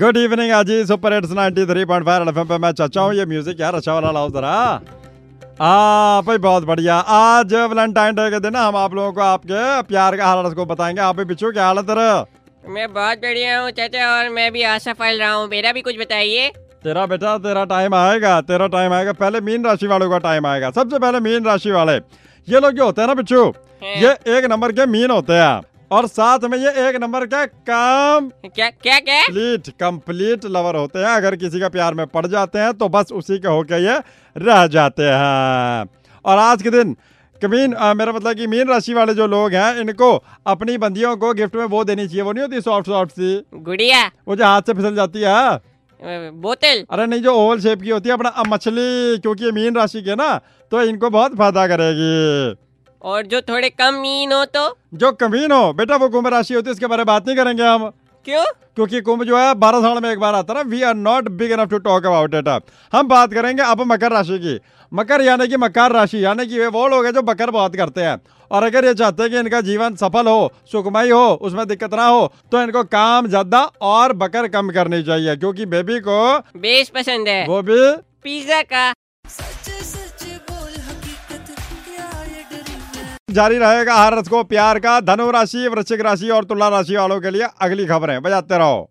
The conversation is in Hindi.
गुड इवनिंग आज सुपर हिट्स 93.5 एफएम पे मैं चाचा हूँ। ये म्यूज़िक यार अच्छा वाला लाओ जरा। हाँ भाई बहुत बढ़िया। आज वैलेंटाइन डे के दिन हम आप लोगों को आपके प्यार का हाल को बताएँगे। आप भी पिछू क्या हाल है मैं बहुत बढ़िया हूँ चाचा और मैं भी आशा फल रहा हूँ। मेरा भी कुछ बताइए। तेरा बेटा तेरा टाइम आएगा। तेरा टाइम आएगा। पहले मीन राशि वालों का टाइम आएगा। सबसे पहले मीन राशि वाले। ये लोग जो होते हैं ना बिच्छू। ये एक नंबर के मीन होते हैं। और साथ में ये एक नंबर के काम। क्या क्या क्या? कंप्लीट कंप्लीट लवर होते हैं। अगर किसी का प्यार में पड़ जाते हैं तो बस उसी के होके ये रह जाते हैं। और आज के दिन कमीन अ, मेरा मतलब कि मीन राशि वाले जो लोग हैं इनको अपनी बंदियों को गिफ्ट में वो देनी चाहिए। वो नहीं होती सॉफ्ट सॉफ्ट सी। गुड़िया। वो जो हाथ से फिसल जाती है बोतल। अरे नहीं जो ओवल शेप की होती है अपना मछली क्योंकि ये मीन राशि की है ना तो इनको बहुत फ़ायदा करेगी। और जो थोड़े कम मीन हो तो? जो कमीन हो बेटा वो कुंभ राशि होती है इसके बारे में बात नहीं करेंगे हम। क्यों? क्योंकि कुंभ जो है बारह साल में एक बार आता है ना we are not big enough to talk about it हम बात करेंगे अब मकर राशि की। मकर यानी कि मकर राशि यानी कि वे वो लोग हैं जो बकर बहुत करते हैं। और अगर ये चाहते हैं कि इनका जीवन सफल हो सुखमय हो उसमें दिक्कत ना हो तो इनको काम ज़्यादा और बकर कम करनी चाहिए क्योंकि बेबी को बेस पसंद है। वो भी पिज्जा का। जारी रहेगा। हर रथ को प्यार का, धनु राशि, वृश्चिक राशि और तुला राशि वालों के लिए अगली खबरें। बजाते रहो।